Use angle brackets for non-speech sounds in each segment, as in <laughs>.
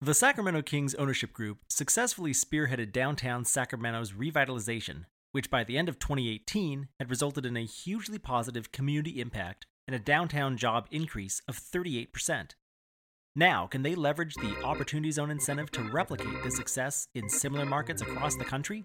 The Sacramento Kings ownership group successfully spearheaded downtown Sacramento's revitalization, which by the end of 2018 had resulted in a hugely positive community impact and a downtown job increase of 38%. Now, can they leverage the Opportunity Zone incentive to replicate this success in similar markets across the country?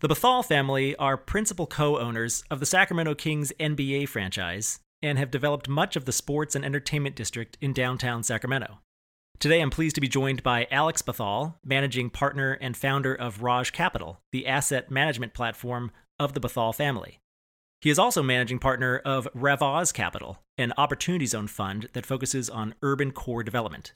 The Bhathal family are principal co owners of the Sacramento Kings NBA franchise and have developed much of the sports and entertainment district in downtown Sacramento. Today, I'm pleased to be joined by Alex Bhathal, managing partner and founder of Raj Capital, the asset management platform of the Bhathal family. He is also managing partner of RevOz Capital, an opportunity zone fund that focuses on urban core development.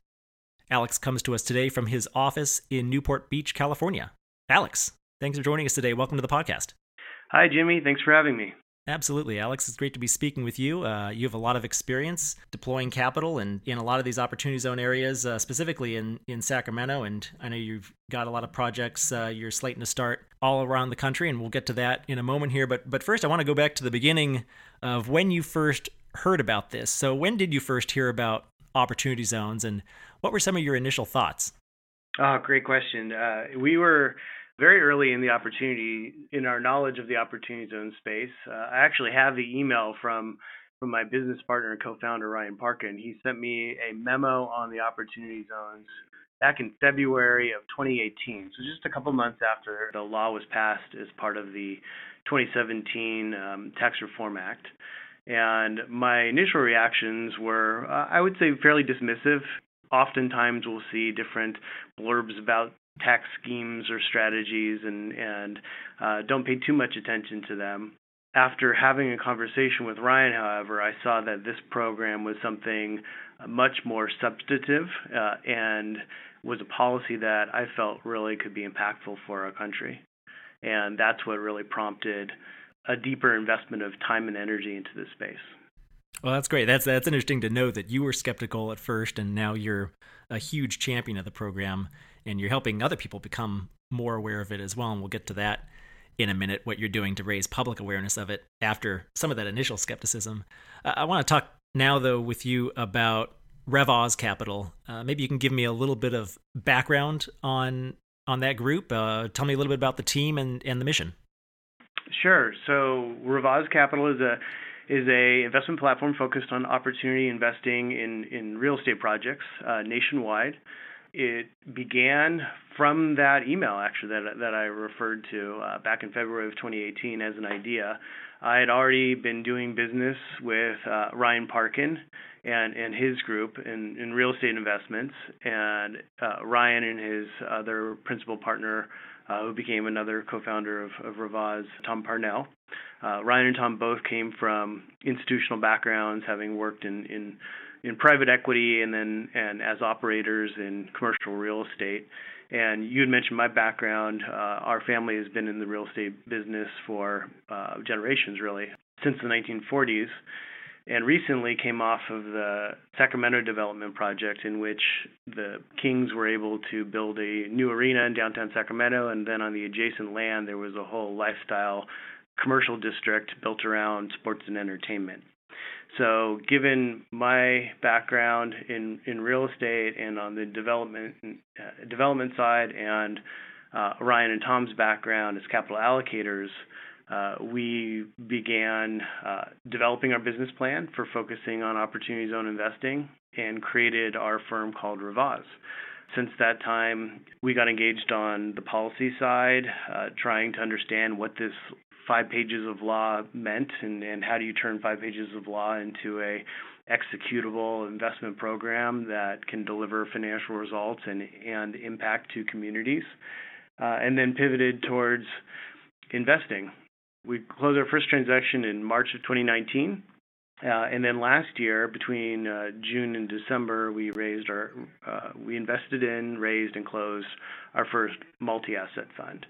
Alex comes to us today from his office in Newport Beach, California. Alex, Thanks for joining us today. Welcome to the podcast. Hi, Jimmy. Thanks for having me. Absolutely, Alex. It's great to be speaking with you. Uh, you have a lot of experience deploying capital and in a lot of these opportunity zone areas, uh, specifically in, in Sacramento. And I know you've got a lot of projects uh, you're slating to start all around the country, and we'll get to that in a moment here. But but first, I want to go back to the beginning of when you first heard about this. So, when did you first hear about opportunity zones, and what were some of your initial thoughts? Oh, great question. Uh, we were very early in the opportunity, in our knowledge of the opportunity zone space. Uh, I actually have the email from from my business partner and co-founder Ryan Parkin. He sent me a memo on the opportunity zones back in February of 2018. So just a couple months after the law was passed as part of the 2017 um, Tax Reform Act. And my initial reactions were, uh, I would say, fairly dismissive. Oftentimes, we'll see different blurbs about tax schemes or strategies and and uh, don't pay too much attention to them. After having a conversation with Ryan, however, I saw that this program was something much more substantive uh, and was a policy that I felt really could be impactful for our country. And that's what really prompted a deeper investment of time and energy into this space. Well, that's great. That's that's interesting to know that you were skeptical at first, and now you're a huge champion of the program and you're helping other people become more aware of it as well. And we'll get to that in a minute, what you're doing to raise public awareness of it after some of that initial skepticism. I want to talk now, though, with you about RevOz Capital. Uh, maybe you can give me a little bit of background on on that group. Uh, tell me a little bit about the team and, and the mission. Sure. So RevOz Capital is a is a investment platform focused on opportunity investing in in real estate projects uh, nationwide it began from that email actually that that I referred to uh, back in February of 2018 as an idea. I had already been doing business with uh, Ryan Parkin and and his group in, in real estate investments, and uh, Ryan and his other principal partner, uh, who became another co-founder of, of RevOz, Tom Parnell. Uh, Ryan and Tom both came from institutional backgrounds, having worked in in in private equity and then and as operators in commercial real estate. And you had mentioned my background. Uh, our family has been in the real estate business for uh, generations, really, since the 1940s. And recently came off of the Sacramento development project, in which the Kings were able to build a new arena in downtown Sacramento, and then on the adjacent land there was a whole lifestyle commercial district built around sports and entertainment. So, given my background in, in real estate and on the development uh, development side, and uh, Ryan and Tom's background as capital allocators, uh, we began uh, developing our business plan for focusing on opportunity zone investing and created our firm called RevOz. Since that time, we got engaged on the policy side, uh, trying to understand what this five pages of law meant and, and how do you turn five pages of law into a executable investment program that can deliver financial results and, and impact to communities. Uh, and then pivoted towards investing. We closed our first transaction in March of 2019 Uh, and then last year, between uh, June and December, we raised our, uh, we invested in, raised, and closed our first multi-asset fund.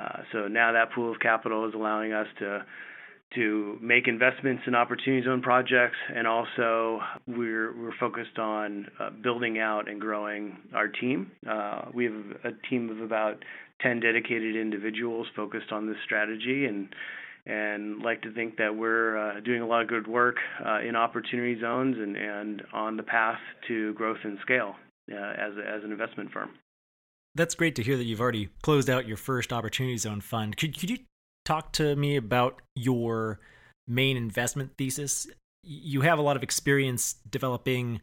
Uh, so now that pool of capital is allowing us to to make investments in opportunity zone projects, and also we're we're focused on uh, building out and growing our team. Uh, we have a team of about 10 dedicated individuals focused on this strategy, and and like to think that we're uh, doing a lot of good work uh, in opportunity zones and, and on the path to growth and scale uh, as, a, as an investment firm. That's great to hear that you've already closed out your first opportunity zone fund. Could, could you talk to me about your main investment thesis? You have a lot of experience developing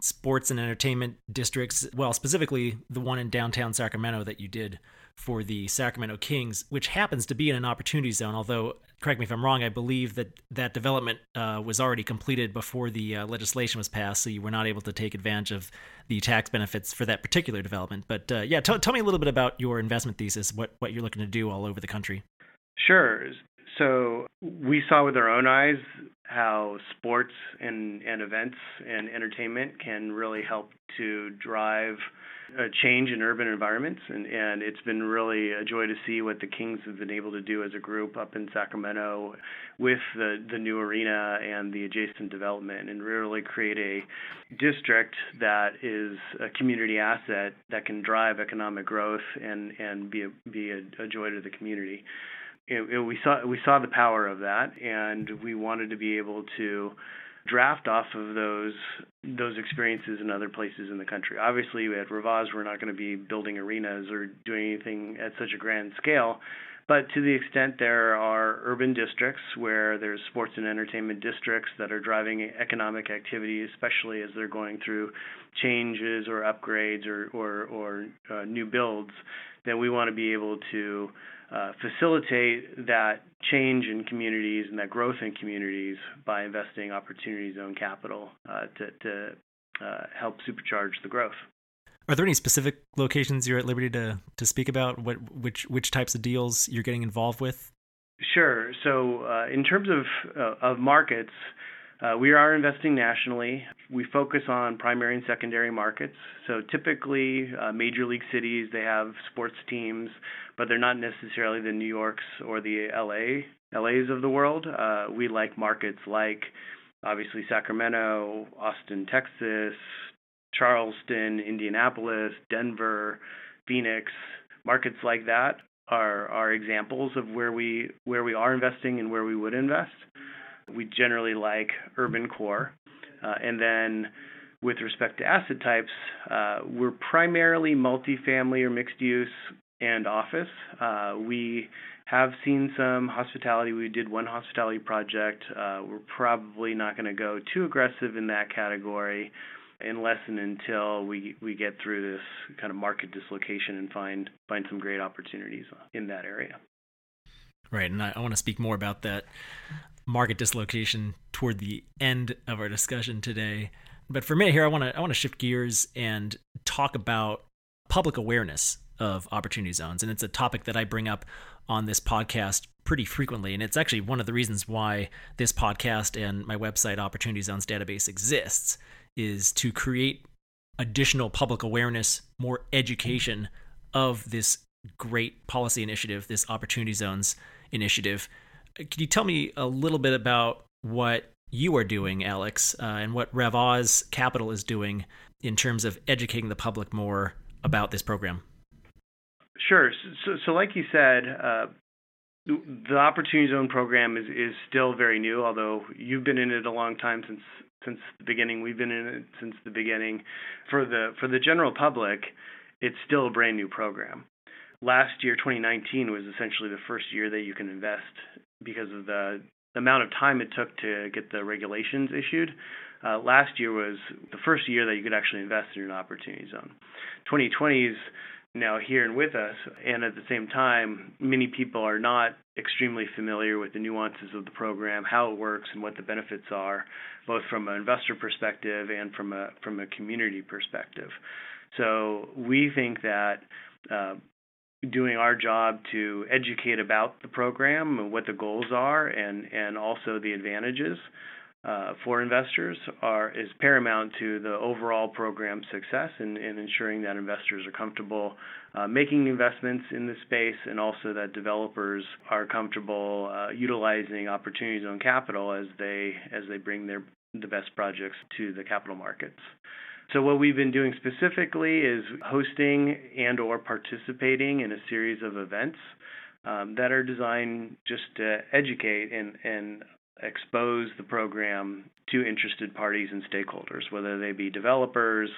sports and entertainment districts, well, specifically the one in downtown Sacramento that you did for the Sacramento Kings, which happens to be in an opportunity zone. Although, correct me if I'm wrong, I believe that that development uh, was already completed before the uh, legislation was passed, so you were not able to take advantage of the tax benefits for that particular development. But uh, yeah, t- tell me a little bit about your investment thesis, what what you're looking to do all over the country. Sure. So we saw with our own eyes how sports and, and events and entertainment can really help to drive a change in urban environments and, and it's been really a joy to see what the Kings have been able to do as a group up in Sacramento with the, the new arena and the adjacent development and really create a district that is a community asset that can drive economic growth and, and be a, be a, a joy to the community. It, it, we saw we saw the power of that, and we wanted to be able to draft off of those those experiences in other places in the country. Obviously, at RevOz, we're not going to be building arenas or doing anything at such a grand scale. But to the extent there are urban districts where there's sports and entertainment districts that are driving economic activity, especially as they're going through changes or upgrades or or, or uh, new builds, then we want to be able to uh, facilitate that change in communities and that growth in communities by investing opportunity zone capital uh, to, to uh, help supercharge the growth. Are there any specific locations you're at liberty to, to speak about? What which which types of deals you're getting involved with? Sure. So uh, in terms of uh, of markets, uh, we are investing nationally. We focus on primary and secondary markets. So typically, uh, major league cities they have sports teams, but they're not necessarily the New Yorks or the LA LAs of the world. Uh, we like markets like obviously Sacramento, Austin, Texas, Charleston, Indianapolis, Denver, Phoenix. Markets like that are are examples of where we where we are investing and where we would invest. We generally like urban core. Uh, and then with respect to asset types, uh, we're primarily multifamily or mixed use and office. Uh, we have seen some hospitality. We did one hospitality project. Uh, we're probably not going to go too aggressive in that category unless and until we, we get through this kind of market dislocation and find find some great opportunities in that area. Right, and I, I want to speak more about that market dislocation toward the end of our discussion today. But for me here, I want to I want to shift gears and talk about public awareness of opportunity zones, and it's a topic that I bring up on this podcast pretty frequently, and it's actually one of the reasons why this podcast and my website Opportunity Zones database exists is to create additional public awareness, more education of this great policy initiative, this Opportunity Zones initiative could you tell me a little bit about what you are doing, Alex, uh, and what RevOz Capital is doing in terms of educating the public more about this program? Sure. So, so like you said, uh, the Opportunity Zone program is, is still very new, although you've been in it a long time since since the beginning. We've been in it since the beginning. For the for the general public, it's still a brand new program. Last year, 2019, was essentially the first year that you can invest because of the amount of time it took to get the regulations issued. Uh, last year was the first year that you could actually invest in an opportunity zone. 2020 is now here and with us, and at the same time, many people are not extremely familiar with the nuances of the program, how it works, and what the benefits are, both from an investor perspective and from a from a community perspective. So we think that uh, doing our job to educate about the program and what the goals are and, and also the advantages uh, for investors are is paramount to the overall program success and, ensuring that investors are comfortable uh, making investments in the space and also that developers are comfortable uh, utilizing opportunity zone capital as they as they bring their the best projects to the capital markets. So what we've been doing specifically is hosting and or participating in a series of events um, that are designed just to educate and, and expose the program to interested parties and stakeholders, whether they be developers,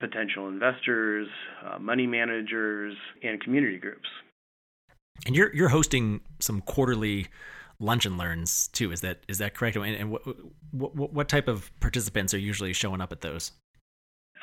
potential investors, uh, money managers, and community groups. And you're you're hosting some quarterly lunch and learns too. Is that is that correct? And, and what, what, what type of participants are usually showing up at those?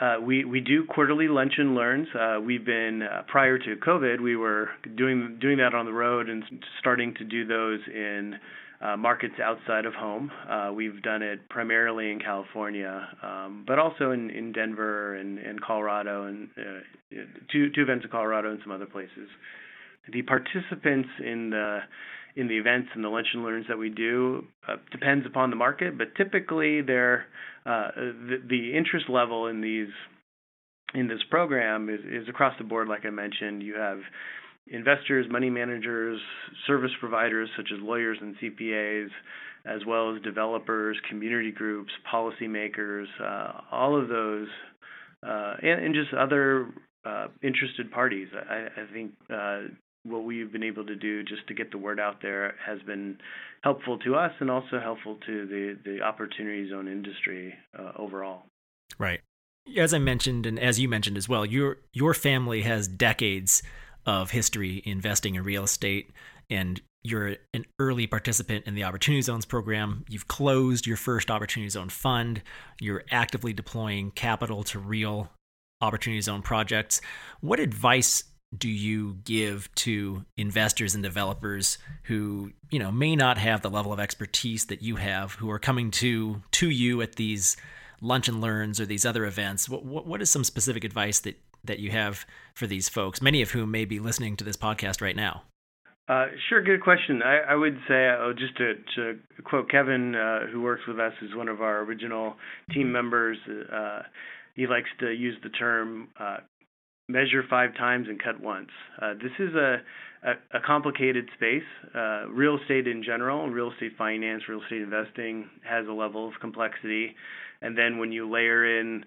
Uh, we we do quarterly lunch and learns. Uh, we've been uh, prior to COVID, we were doing doing that on the road and starting to do those in uh, markets outside of home. Uh, we've done it primarily in California, um, but also in, in Denver and, and Colorado, and uh, two two events in Colorado and some other places. The participants in the in the events and the lunch and learns that we do depends upon the market, but typically they're uh, the, the interest level in these in this program is, is across the board. Like I mentioned, you have investors, money managers, service providers such as lawyers and CPAs, as well as developers, community groups, policymakers, uh, all of those, uh, and, and, just other uh, interested parties. I, I think uh, what we've been able to do just to get the word out there has been helpful to us and also helpful to the, the opportunity zone industry uh, overall. Right. As I mentioned, and as you mentioned as well, your your family has decades of history investing in real estate, and you're an early participant in the Opportunity Zones program. You've closed your first Opportunity Zone fund. You're actively deploying capital to real Opportunity Zone projects. What advice do you give to investors and developers who you know may not have the level of expertise that you have who are coming to to you at these lunch and learns or these other events what, what, what is some specific advice that that you have for these folks many of whom may be listening to this podcast right now uh, sure, good question. I, I would say, uh, just to, to, quote Kevin, uh, who works with us, is one of our original team members. Uh, he likes to use the term uh, measure five times and cut once. Uh, this is a, a, complicated space. Uh, real estate in general, real estate finance, real estate investing has a level of complexity. And then when you layer in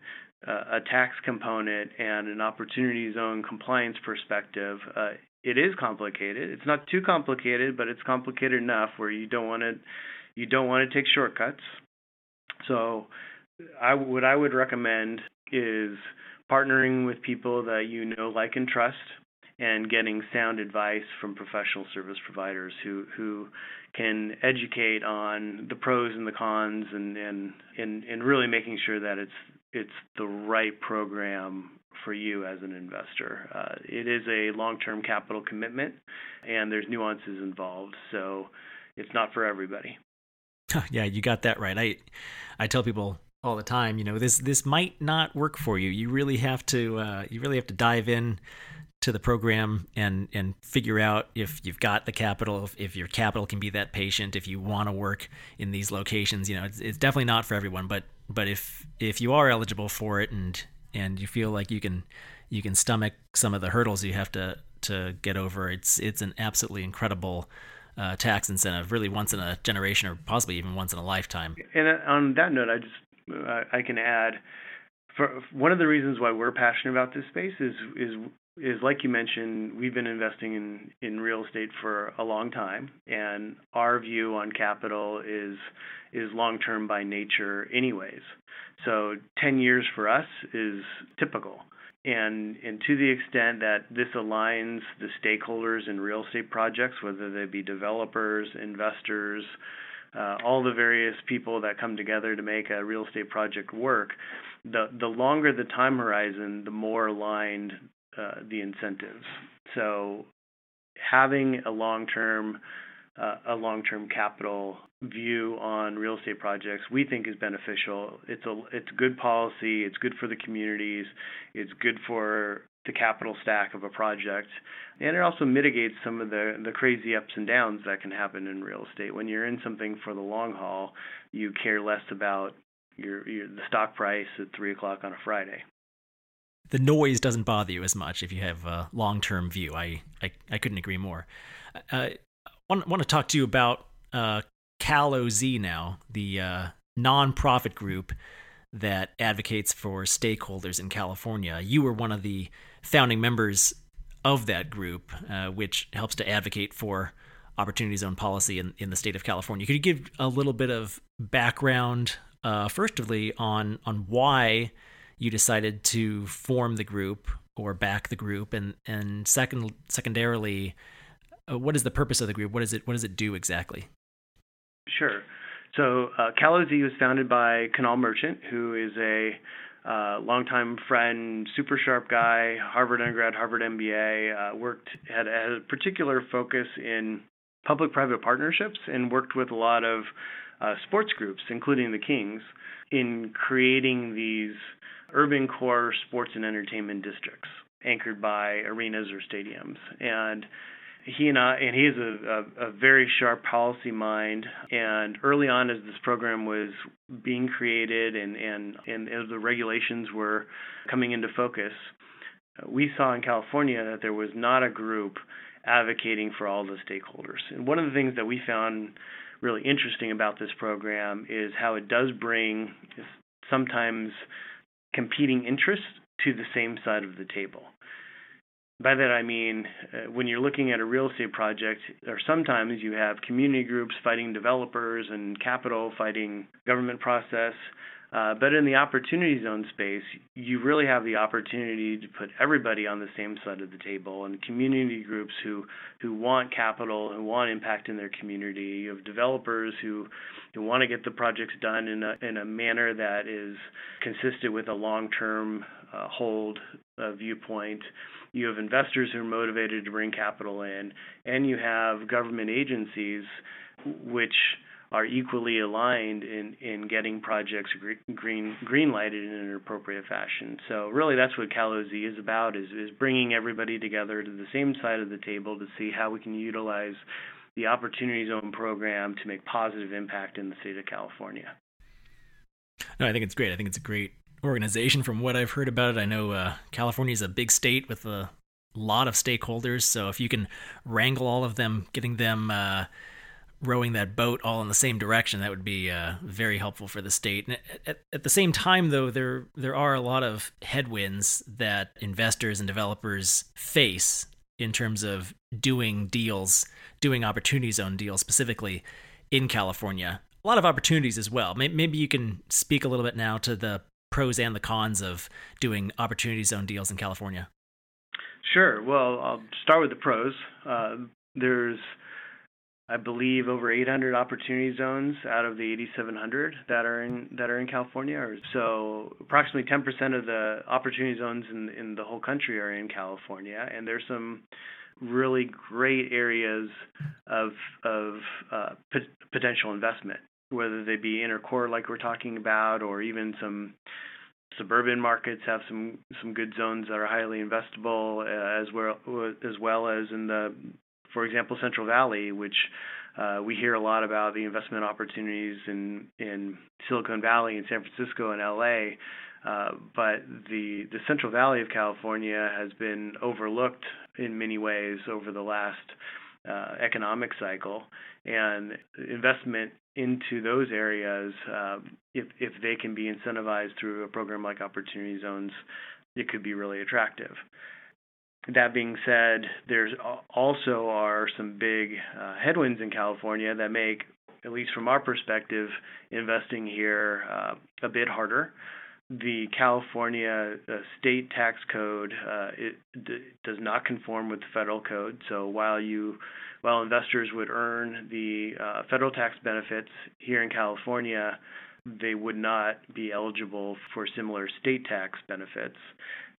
uh, a tax component and an opportunity zone compliance perspective, uh, it is complicated. It's not too complicated, but it's complicated enough where you don't want to you don't want to take shortcuts. So, I what I would recommend is partnering with people that you know, like, and trust, and getting sound advice from professional service providers who who can educate on the pros and the cons and and and, and really making sure that it's it's the right program for you as an investor. Uh, it is a long-term capital commitment, and there's nuances involved, so it's not for everybody. <laughs> yeah, you got that right. I I tell people all the time. You know, this this might not work for you. You really have to uh, you really have to dive in to the program and and figure out if you've got the capital, if, if your capital can be that patient, if you want to work in these locations. You know, it's, it's definitely not for everyone, but but if if you are eligible for it and and you feel like you can you can stomach some of the hurdles you have to to get over, it's it's an absolutely incredible. Uh, tax incentive, really once in a generation or possibly even once in a lifetime. And uh, on that note, I just I can add, for one of the reasons why we're passionate about this space is is is like you mentioned, we've been investing in in real estate for a long time, and our view on capital is is long term by nature, anyways. So 10 years for us is typical. And, and to the extent that this aligns the stakeholders in real estate projects, whether they be developers, investors, uh, all the various people that come together to make a real estate project work, the the longer the time horizon, the more aligned uh, the incentives. So having a long term uh, a long term capital view on real estate projects we think is beneficial. It's a it's good policy. It's good for the communities. It's good for the capital stack of a project. And it also mitigates some of the, the crazy ups and downs that can happen in real estate. When you're in something for the long haul, you care less about your, your the stock price at three o'clock on a Friday. The noise doesn't bother you as much if you have a long-term view. I I, I couldn't agree more. Uh, want want to talk to you about uh, Cal OZ now, the uh, nonprofit group that advocates for stakeholders in California. You were one of the founding members of that group, uh, which helps to advocate for opportunity zone policy in, in the state of California. Could you give a little bit of background, uh, firstly, on on why you decided to form the group or back the group, and and second secondarily, uh, what is the purpose of the group? What is it? What does it do exactly? Sure. So uh, Cal OZ was founded by Kunal Merchant, who is a uh, longtime friend, super sharp guy, Harvard undergrad, Harvard MBA. Uh, worked had, had a particular focus in public-private partnerships and worked with a lot of uh, sports groups, including the Kings, in creating these urban core sports and entertainment districts anchored by arenas or stadiums. And he and I, and he is a, a, a, very sharp policy mind. And early on, as this program was being created and, and, and as the regulations were coming into focus, we saw in California that there was not a group advocating for all the stakeholders. And one of the things that we found really interesting about this program is how it does bring sometimes competing interests to the same side of the table. By that I mean uh, when you're looking at a real estate project, or sometimes you have community groups fighting developers and capital fighting government process. Uh, but in the opportunity zone space, you really have the opportunity to put everybody on the same side of the table, and community groups who who want capital, who want impact in their community. You have developers who who want to get the projects done in a in a manner that is consistent with a long-term uh, hold Uh, viewpoint you have investors who are motivated to bring capital in, and you have government agencies which are equally aligned in, in getting projects green green lighted in an appropriate fashion. So really, that's what Cal OZ is about: is is bringing everybody together to the same side of the table to see how we can utilize the Opportunity Zone program to make positive impact in the state of California. No, I think it's great. I think it's a great organization from what I've heard about it. I know uh, California is a big state with a lot of stakeholders. So if you can wrangle all of them, getting them uh, rowing that boat all in the same direction, that would be uh, very helpful for the state. At, at, at, the same time, though, there there are a lot of headwinds that investors and developers face in terms of doing deals, doing opportunity zone deals specifically in California. A lot of opportunities as well. Maybe you can speak a little bit now to the pros and the cons of doing opportunity zone deals in California? Sure. Well, I'll start with the pros. Uh, there's, I believe, over 800 opportunity zones out of the 8,700 that are in that are in California. So approximately 10% of the opportunity zones in in the whole country are in California, and there's some really great areas of of uh, p- potential investment whether they be inner core like we're talking about, or even some suburban markets have some some good zones that are highly investable, uh, as well as well as in the, for example, Central Valley, which uh, we hear a lot about the investment opportunities in in Silicon Valley, and San Francisco, and LA. Uh, but the the Central Valley of California has been overlooked in many ways over the last uh, economic cycle, and investment into those areas, uh, if if they can be incentivized through a program like Opportunity Zones, it could be really attractive. That being said, there's also are some big uh, headwinds in California that make, at least from our perspective, investing here uh, a bit harder the California uh, state tax code uh, it d- does not conform with the federal code. So while you while investors would earn the uh, federal tax benefits here in California, they would not be eligible for similar state tax benefits.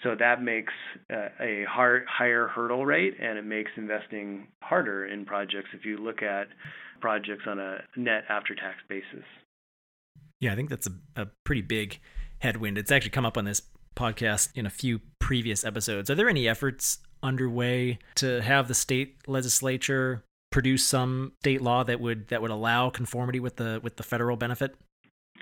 So that makes uh, a hard, higher hurdle rate and it makes investing harder in projects if you look at projects on a net after tax basis. Yeah, I think that's a, a pretty big headwind. It's actually come up on this podcast in a few previous episodes. Are there any efforts underway to have the state legislature produce some state law that would that would allow conformity with the with the federal benefit?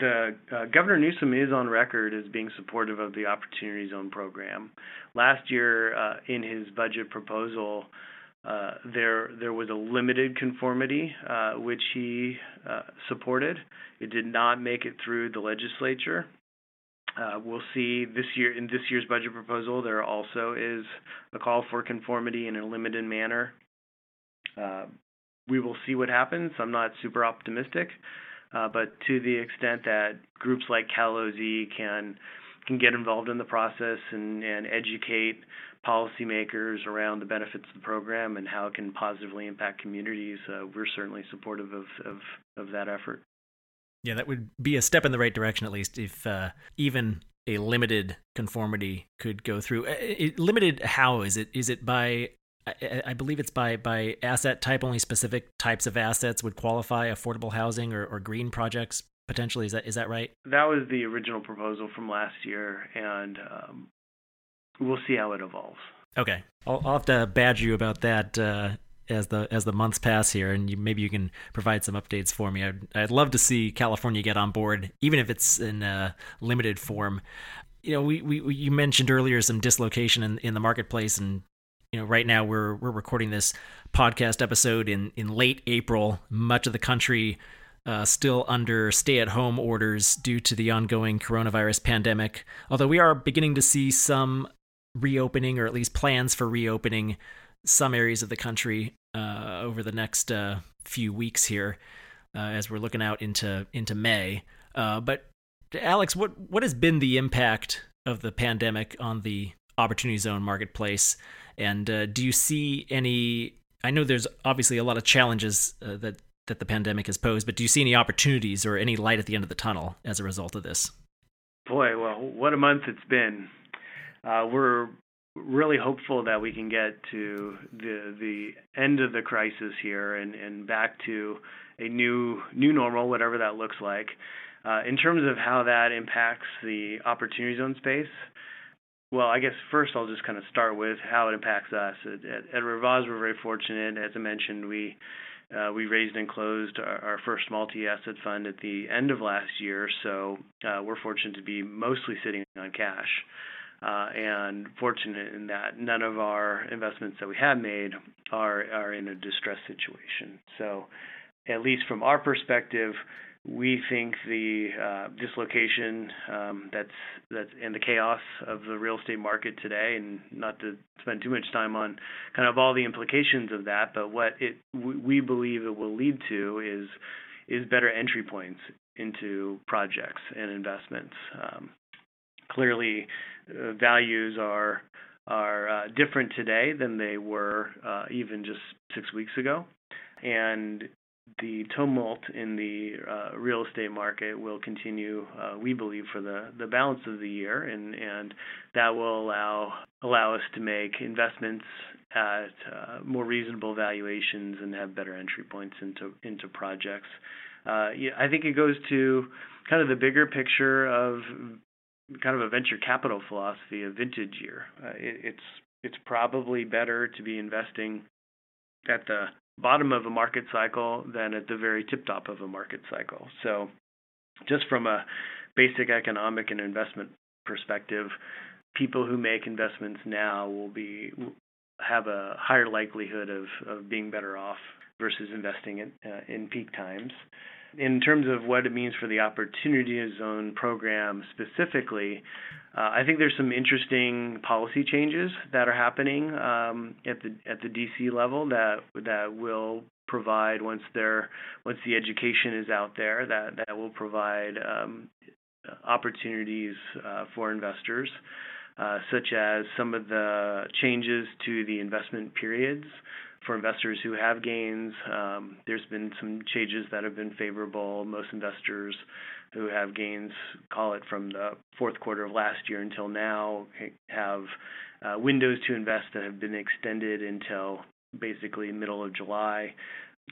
The uh, Governor Newsom is on record as being supportive of the Opportunity Zone program. Last year, uh, in his budget proposal, uh, there there was a limited conformity uh, which he uh, supported. It did not make it through the legislature. Uh, we'll see this year in this year's budget proposal. There also is a call for conformity in a limited manner. Uh, we will see what happens. I'm not super optimistic, uh, but to the extent that groups like CalOZ can can get involved in the process and, and educate policymakers around the benefits of the program and how it can positively impact communities, uh, we're certainly supportive of, of, of that effort. Yeah, that would be a step in the right direction, at least, if uh, even a limited conformity could go through. Uh, it, limited how is it? Is it by? I, I, believe it's by by asset type. Only specific types of assets would qualify affordable housing or, or green projects potentially. Is that is that right? That was the original proposal from last year, and um, we'll see how it evolves. Okay, I'll, I'll have to badge you about that uh, as the as the months pass here, and you, maybe you can provide some updates for me. I'd, I'd love to see California get on board, even if it's in a limited form. You know, we, we, you mentioned earlier some dislocation in, in the marketplace, and you know, right now we're we're recording this podcast episode in in late April. Much of the country uh, still under stay at home orders due to the ongoing coronavirus pandemic. Although we are beginning to see some reopening, or at least plans for reopening, some areas of the country uh, over the next uh, few weeks here, uh, as we're looking out into into May. Uh, but Alex, what what has been the impact of the pandemic on the Opportunity Zone marketplace? And uh, do you see any? I know there's obviously a lot of challenges that that the pandemic has posed, but do you see any opportunities or any light at the end of the tunnel as a result of this? Boy, well, what a month it's been. Uh, we're really hopeful that we can get to the the end of the crisis here and, and back to a new new normal, whatever that looks like. Uh, in terms of how that impacts the opportunity zone space, well, I guess first I'll just kind of start with how it impacts us. At, at, at RevOz, we're very fortunate. As I mentioned, we uh, we raised and closed our, our first multi-asset fund at the end of last year, so uh, we're fortunate to be mostly sitting on cash. Uh, and fortunate in that none of our investments that we have made are are in a distressed situation. So, at least from our perspective, we think the uh, dislocation um, that's that's and the chaos of the real estate market today, and not to spend too much time on kind of all the implications of that, but what it we believe it will lead to is is better entry points into projects and investments. Um, clearly, uh, values are are uh, different today than they were uh, even just six weeks ago, and the tumult in the uh, real estate market will continue, uh, we believe, for the, the balance of the year, and, and that will allow allow us to make investments at uh, more reasonable valuations and have better entry points into into projects. Uh, I think it goes to kind of the bigger picture of kind of a venture capital philosophy, a vintage year. Uh, it, it's it's probably better to be investing at the bottom of a market cycle than at the very tip top of a market cycle. So, just from a basic economic and investment perspective, people who make investments now will be have a higher likelihood of, of being better off versus investing in, uh, in peak times. In terms of what it means for the Opportunity Zone program specifically, uh, I think there's some interesting policy changes that are happening um, at the at the DC level that that will provide once there once the education is out there that that will provide um, opportunities uh, for investors, uh, such as some of the changes to the investment periods for investors who have gains. Um, there's been some changes that have been favorable. Most investors who have gains, call it from the fourth quarter of last year until now, have uh, windows to invest that have been extended until basically middle of July.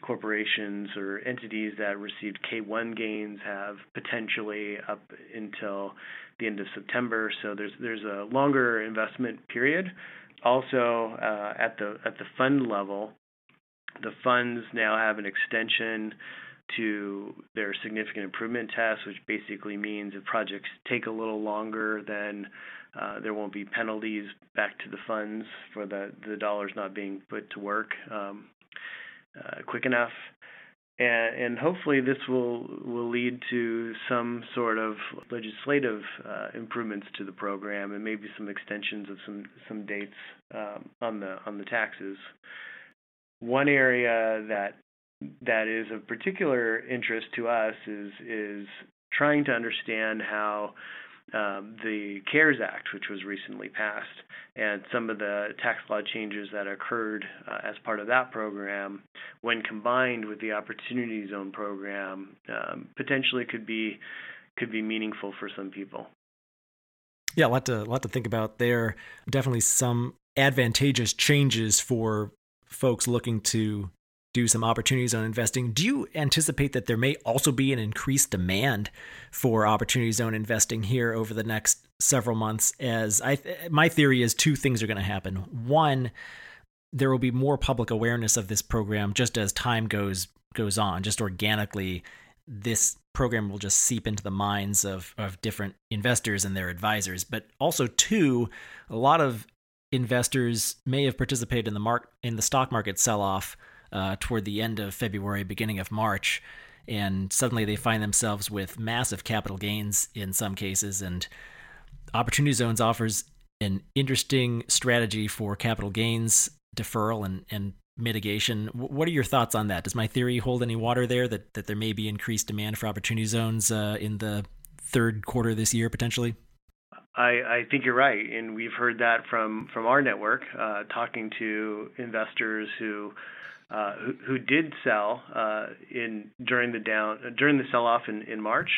corporations or entities that received K1 gains have potentially up until the end of September. So there's there's a longer investment period. Also, uh, at the at the fund level, the funds now have an extension to their significant improvement test, which basically means if projects take a little longer, then uh, there won't be penalties back to the funds for the, the dollars not being put to work um, uh, quick enough. And, and, hopefully this will will lead to some sort of legislative uh, improvements to the program and maybe some extensions of some some dates um, on the on the taxes. One area that that is of particular interest to us is is trying to understand how um, the CARES Act, which was recently passed, and some of the tax law changes that occurred uh, as part of that program, when combined with the Opportunity Zone program, um, potentially could be could be meaningful for some people. Yeah, a lot to a lot to think about there. Definitely some advantageous changes for folks looking to do some opportunity zone investing. Do you anticipate that there may also be an increased demand for opportunity zone investing here over the next several months? As I, my theory is two things are going to happen. One, there will be more public awareness of this program just as time goes goes on, just organically. This program will just seep into the minds of, of different investors and their advisors. But also, two, a lot of investors may have participated in the mark in the stock market sell off uh, toward the end of February, beginning of March, and suddenly they find themselves with massive capital gains in some cases. And Opportunity Zones offers an interesting strategy for capital gains deferral and, and mitigation. What are your thoughts on that? Does my theory hold any water there that, that there may be increased demand for opportunity zones uh, in the third quarter this year potentially? I, I think you're right, and we've heard that from from our network, uh, talking to investors who uh, who, did sell uh, in during the down during the sell-off in, in March.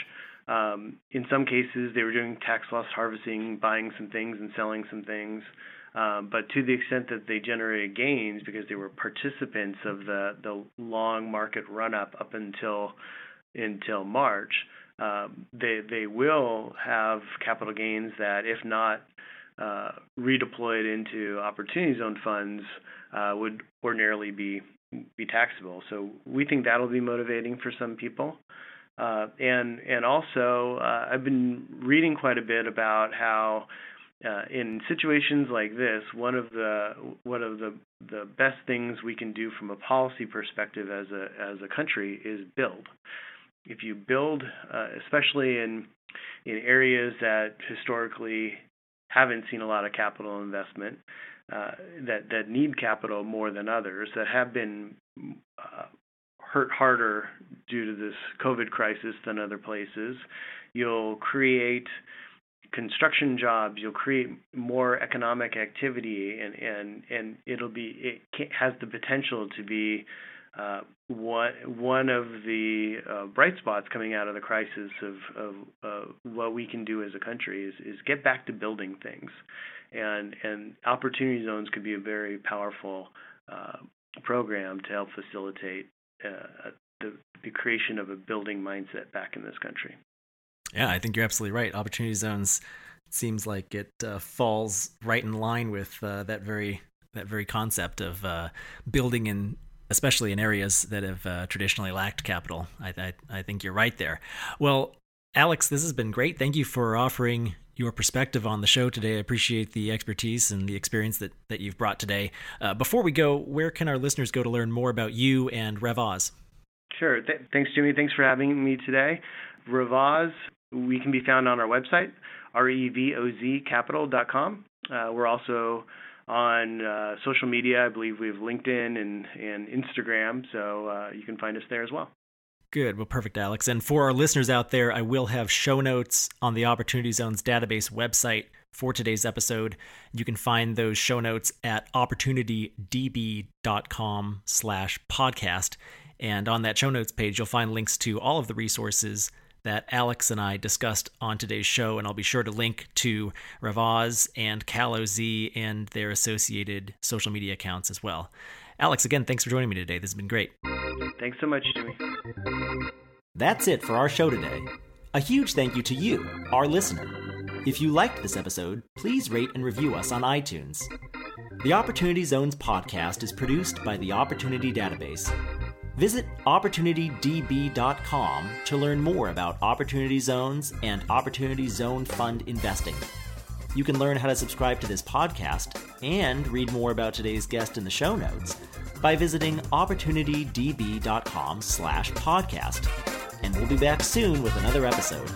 Um, in some cases, they were doing tax loss harvesting, buying some things and selling some things. Um, but to the extent that they generated gains because they were participants of the, the long market run up up until until March, um, they they will have capital gains that, if not uh, redeployed into opportunity zone funds, uh, would ordinarily be be taxable. So we think that'll be motivating for some people. Uh, and and also, uh, I've been reading quite a bit about how uh, in situations like this, one of the one of the the best things we can do from a policy perspective as a as a country is build. If you build, uh, especially in in areas that historically haven't seen a lot of capital investment, uh, that that need capital more than others that have been uh, hurt harder due to this COVID crisis than other places. You'll create construction jobs. You'll create more economic activity, and and and it'll be it has the potential to be uh, one one of the uh, bright spots coming out of the crisis of of uh, what we can do as a country is is get back to building things and and opportunity zones could be a very powerful uh, program to help facilitate uh, the, the creation of a building mindset back in this country. Yeah, I think you're absolutely right. Opportunity zones seems like it uh, falls right in line with uh, that very that very concept of uh, building in especially in areas that have uh, traditionally lacked capital. I, I, I think you're right there. Well, Alex, this has been great. Thank you for offering your perspective on the show today. I appreciate the expertise and the experience that, that you've brought today. Uh, before we go, where can our listeners go to learn more about you and RevOz? Sure. Th- thanks, Jimmy. Thanks for having me today. RevOz, we can be found on our website, revozcapital.com. Uh, we're also on uh, social media. I believe we have LinkedIn and, and Instagram, so uh, you can find us there as well. Good. Well, perfect, Alex. And for our listeners out there, I will have show notes on the Opportunity Zones database website for today's episode. You can find those show notes at opportunitydb.com slash podcast. And on that show notes page, you'll find links to all of the resources that Alex and I discussed on today's show. And I'll be sure to link to RevOz and CalOZ and their associated social media accounts as well. Alex, again, thanks for joining me today. This has been great. Thanks so much, Jimmy. That's it for our show today. A huge thank you to you, our listener. If you liked this episode, please rate and review us on iTunes. The Opportunity Zones podcast is produced by the Opportunity Database. Visit OpportunityDB.com to learn more about Opportunity Zones and Opportunity Zone Fund investing. You can learn how to subscribe to this podcast and read more about today's guest in the show notes by visiting opportunitydb.com slash podcast. And we'll be back soon with another episode.